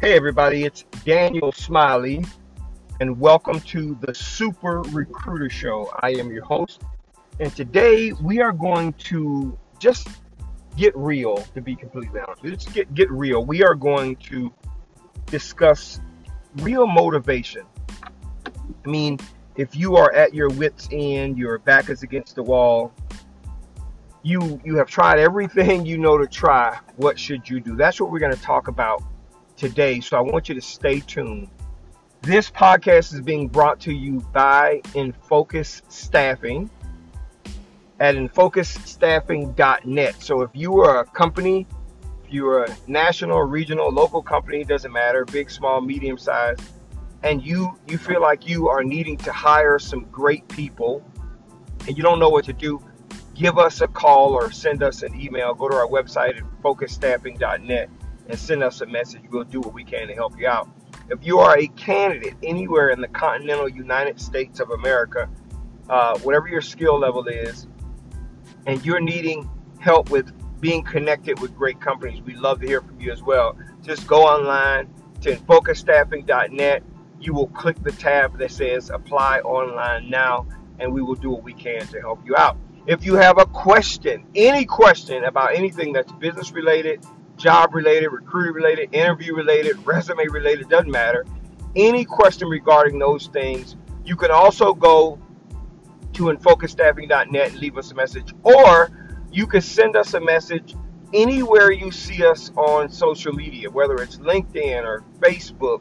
Hey, everybody, it's Daniel Smiley, and welcome to the Super Recruiter Show. I am your host, and today we are going to just get real, to be completely honest. Let's get, get real. We are going to discuss real motivation. I mean, if you are at your wits' end, your back is against the wall, you you have tried everything you know to try, what should you do? That's what we're going to talk about today. So I want you to stay tuned. This podcast is being brought to you by Infocus Staffing at infocusstaffing.net. So if you are a company, if you're a national, regional, local company, doesn't matter, big, small, medium size, and you you feel like you are needing to hire some great people and you don't know what to do, give us a call or send us an email. Go to our website at focusstaffing.net and send us a message. We'll do what we can to help you out. If you are a candidate anywhere in the continental United States of America, uh, whatever your skill level is, and you're needing help with being connected with great companies, we'd love to hear from you as well. Just go online to focusstaffing.net. You will click the tab that says apply online now, and we will do what we can to help you out. If you have a question, any question about anything that's business related, job related, recruiting related, interview related, resume related, doesn't matter. Any question regarding those things, you can also go to infocusstaffing.net and leave us a message, or you can send us a message anywhere you see us on social media, whether it's LinkedIn or Facebook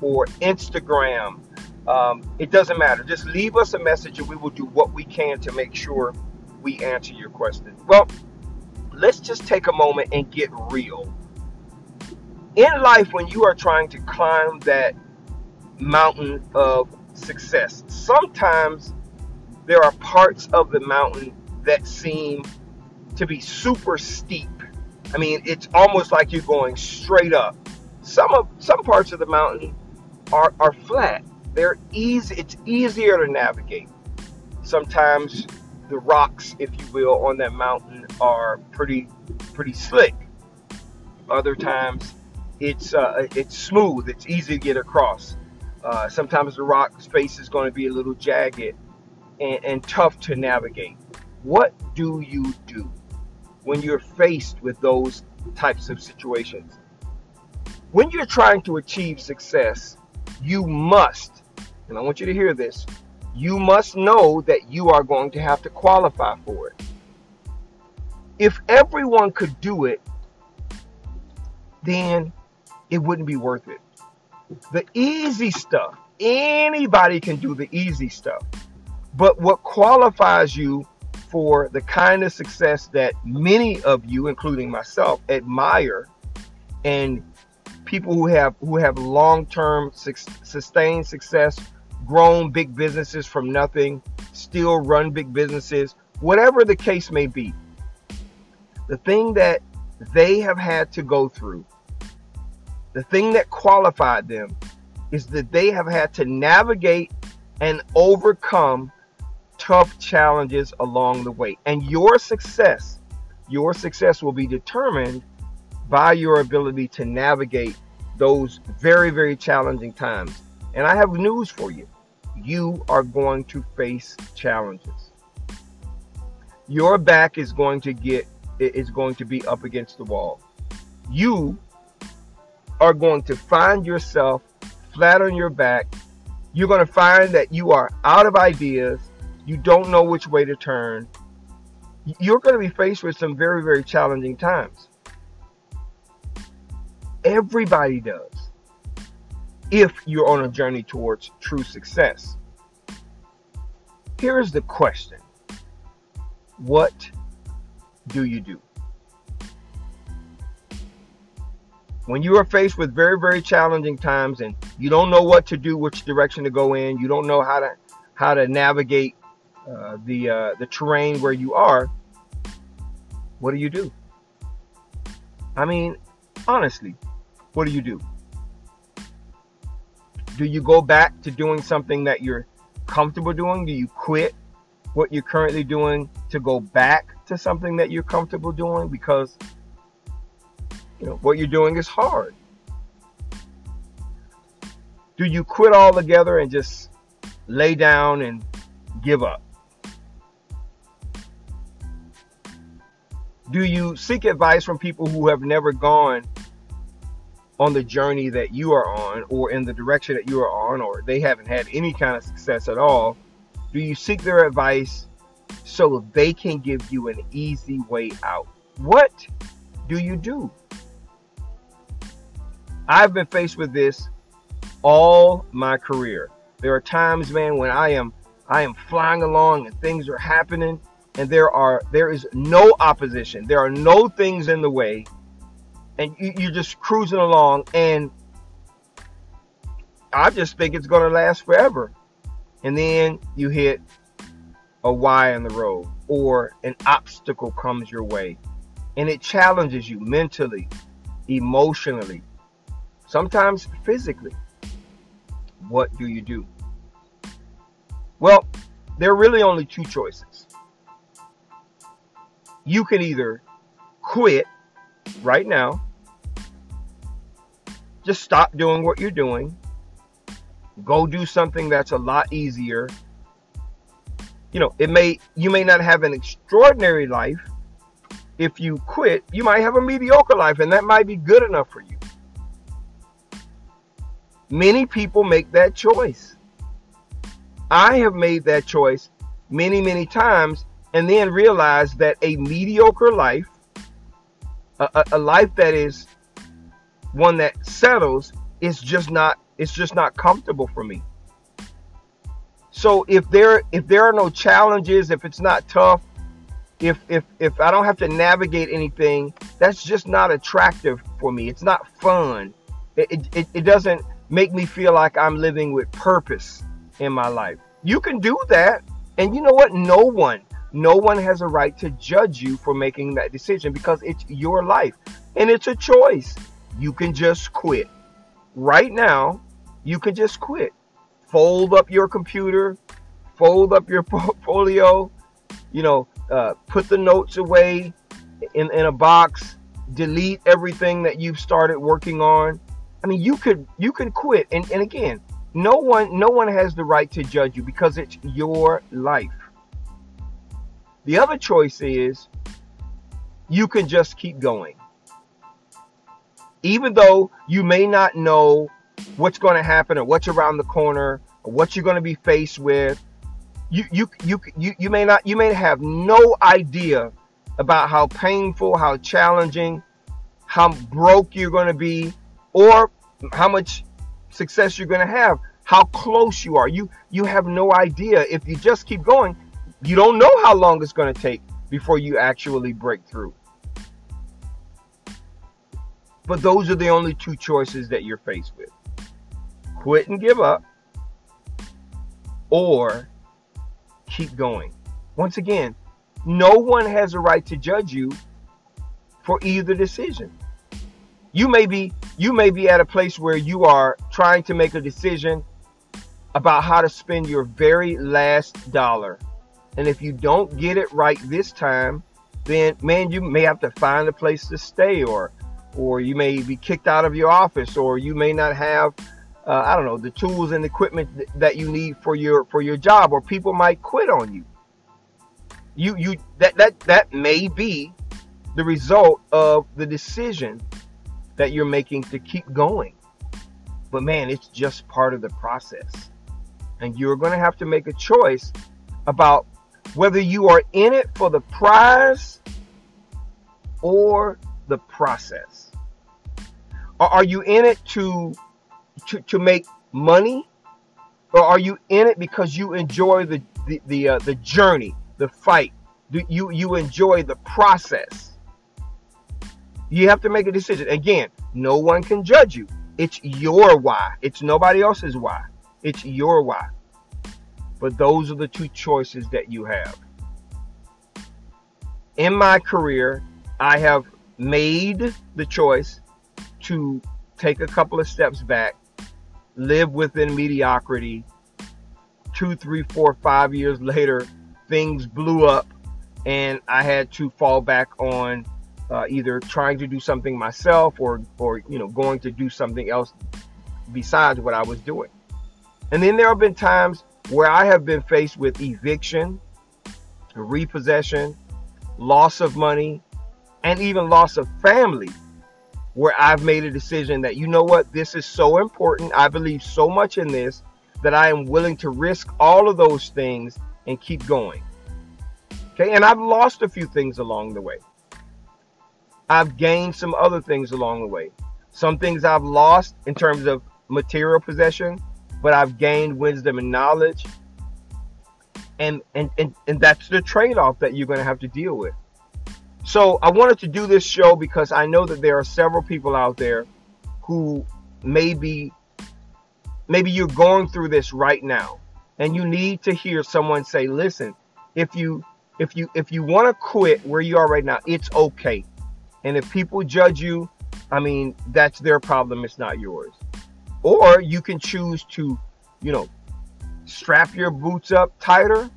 or Instagram. Um, it doesn't matter. Just leave us a message and we will do what we can to make sure we answer your question. Well, let's just take a moment and get real. In life, when you are trying to climb that mountain of success, sometimes there are parts of the mountain that seem to be super steep. I mean, it's almost like you're going straight up. Some of some parts of the mountain are, are flat. They're easy. It's easier to navigate. Sometimes the rocks, if you will, on that mountain are pretty pretty slick. Other times it's uh, it's smooth. It's easy to get across. Uh, sometimes the rock space is going to be a little jagged and, and tough to navigate. What do you do when you're faced with those types of situations? When you're trying to achieve success, you must, and I want you to hear this, you must know that you are going to have to qualify for it. If everyone could do it, then it wouldn't be worth it. The easy stuff, anybody can do the easy stuff. But what qualifies you for the kind of success that many of you, including myself, admire and people who have who have long-term sustained success grown big businesses from nothing, still run big businesses, whatever the case may be. The thing that they have had to go through, the thing that qualified them, is that they have had to navigate and overcome tough challenges along the way. And your success, your success will be determined by your ability to navigate those very, very challenging times. And I have news for you you are going to face challenges. Your back is going to get is going to be up against the wall. You are going to find yourself flat on your back. You're going to find that you are out of ideas. You don't know which way to turn. You're going to be faced with some very, very challenging times. Everybody does if you're on a journey towards true success. Here's the question What do you do? When you are faced with very, very challenging times and you don't know what to do, which direction to go in, you don't know how to how to navigate uh, the uh, the terrain where you are, what do you do? I mean, honestly, what do you do? Do you go back to doing something that you're comfortable doing? Do you quit what you're currently doing to go back to something that you're comfortable doing because you know what you're doing is hard? Do you quit altogether and just lay down and give up? Do you seek advice from people who have never gone on the journey that you are on or in the direction that you are on or they haven't had any kind of success at all? Do you seek their advice so they can give you an easy way out? What do you do? I've been faced with this all my career. There are times, man, when I am I am flying along and things are happening and there are there is no opposition. There are no things in the way and you, you're just cruising along and I just think it's going to last forever. And then you hit a Y in the road or an obstacle comes your way and it challenges you mentally, emotionally, sometimes physically. What do you do? Well, there are really only two choices. You can either quit right now just stop doing what you're doing. Go do something that's a lot easier. You know, it may you may not have an extraordinary life. If you quit, you might have a mediocre life and that might be good enough for you. Many people make that choice. I have made that choice many, many times and then realized that a mediocre life, a, a, life that is one that settles it's just not it's just not comfortable for me. So if there if there are no challenges if it's not tough if if if i don't have to navigate anything that's just not attractive for me. It's not fun. It, it, it doesn't make me feel like i'm living with purpose in my life. You can do that and you know what? No one no one has a right to judge you for making that decision because it's your life and it's a choice you can just quit. Right now, you can just quit. Fold up your computer, fold up your portfolio, you know, uh, put the notes away in, in a box, delete everything that you've started working on. I mean, you could you can quit. And, and again, no one no one has the right to judge you because it's your life. The other choice is you can just keep going even though you may not know what's going to happen or what's around the corner or what you're going to be faced with you, you you you you may not you may have no idea about how painful how challenging how broke you're going to be or how much success you're going to have how close you are. You you have no idea. If you just keep going you don't know how long it's going to take before you actually break through but those are the only two choices that you're faced with quit and give up, or keep going. Once again, no one has a right to judge you for either decision. You may be you may be at a place where you are trying to make a decision about how to spend your very last dollar. And if you don't get it right this time, then man, you may have to find a place to stay or or you may be kicked out of your office, or you may not have, uh, I don't know, the tools and equipment th- that you need for your for your job, or people might quit on you. You you that that that may be the result of the decision that you're making to keep going. But man, it's just part of the process. And you're going to have to make a choice about whether you are in it for the prize or the process. Are you in it to to, to make money, or are you in it because you enjoy the the the, uh, the journey, the fight? Do you you enjoy the process? You have to make a decision. Again, no one can judge you. It's your why. It's nobody else's why. It's your why. But those are the two choices that you have. In my career, I have made the choice to take a couple of steps back, live within mediocrity. Two, three, four, five years later, things blew up, and I had to fall back on uh, either trying to do something myself or, or you know, going to do something else besides what I was doing. And then there have been times where I have been faced with eviction, repossession, loss of money, and even loss of family, where I've made a decision that, you know what, this is so important. I believe so much in this that I am willing to risk all of those things and keep going. Okay, and I've lost a few things along the way. I've gained some other things along the way. Some things I've lost in terms of material possession, but I've gained wisdom and knowledge. And and and, and that's the trade-off that you're going to have to deal with. So I wanted to do this show because I know that there are several people out there who maybe maybe you're going through this right now and you need to hear someone say, "Listen, if you if you if you want to quit where you are right now, it's okay. And if people judge you, I mean, that's their problem, it's not yours. Or you can choose to, you know, strap your boots up tighter,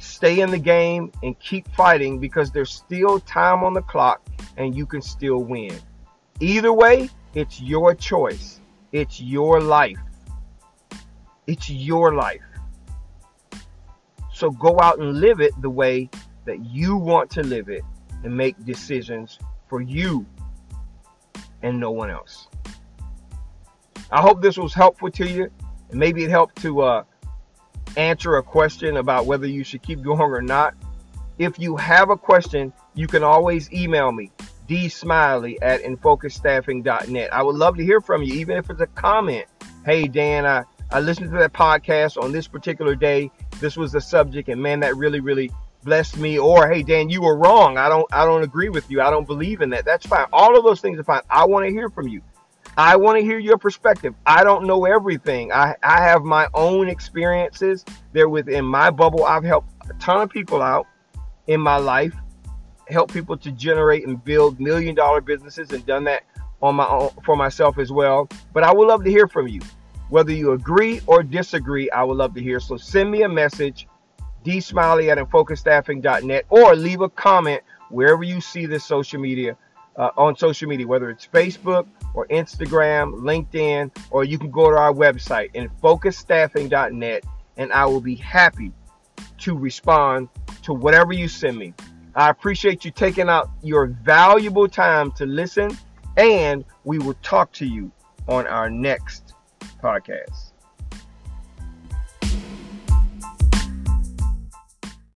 stay in the game, and keep fighting because there's still time on the clock and you can still win. Either way, it's your choice. It's your life. It's your life. So go out and live it the way that you want to live it and make decisions for you and no one else. I hope this was helpful to you. And maybe it helped to uh, answer a question about whether you should keep going or not. If you have a question, you can always email me, dsmiley at infocusstaffing.net. I would love to hear from you, even if it's a comment. Hey, Dan, I, I listened to that podcast on this particular day. This was the subject, and man, that really, really blessed me. Or, hey, Dan, you were wrong. I don't, I don't agree with you. I don't believe in that. That's fine. All of those things are fine. I want to hear from you. I want to hear your perspective. I don't know everything. I, I have my own experiences. They're within my bubble. I've helped a ton of people out in my life, help people to generate and build million dollar businesses and done that on my own for myself as well. But I would love to hear from you. Whether you agree or disagree, I would love to hear. So send me a message, dsmiley at infocusstaffing.net, or leave a comment wherever you see this social media uh, on social media, whether it's Facebook or Instagram, LinkedIn, or you can go to our website, infocusstaffing.net, and I will be happy to respond to whatever you send me. I appreciate you taking out your valuable time to listen, and we will talk to you on our next podcast.